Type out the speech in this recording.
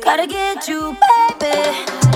Gotta get you, baby.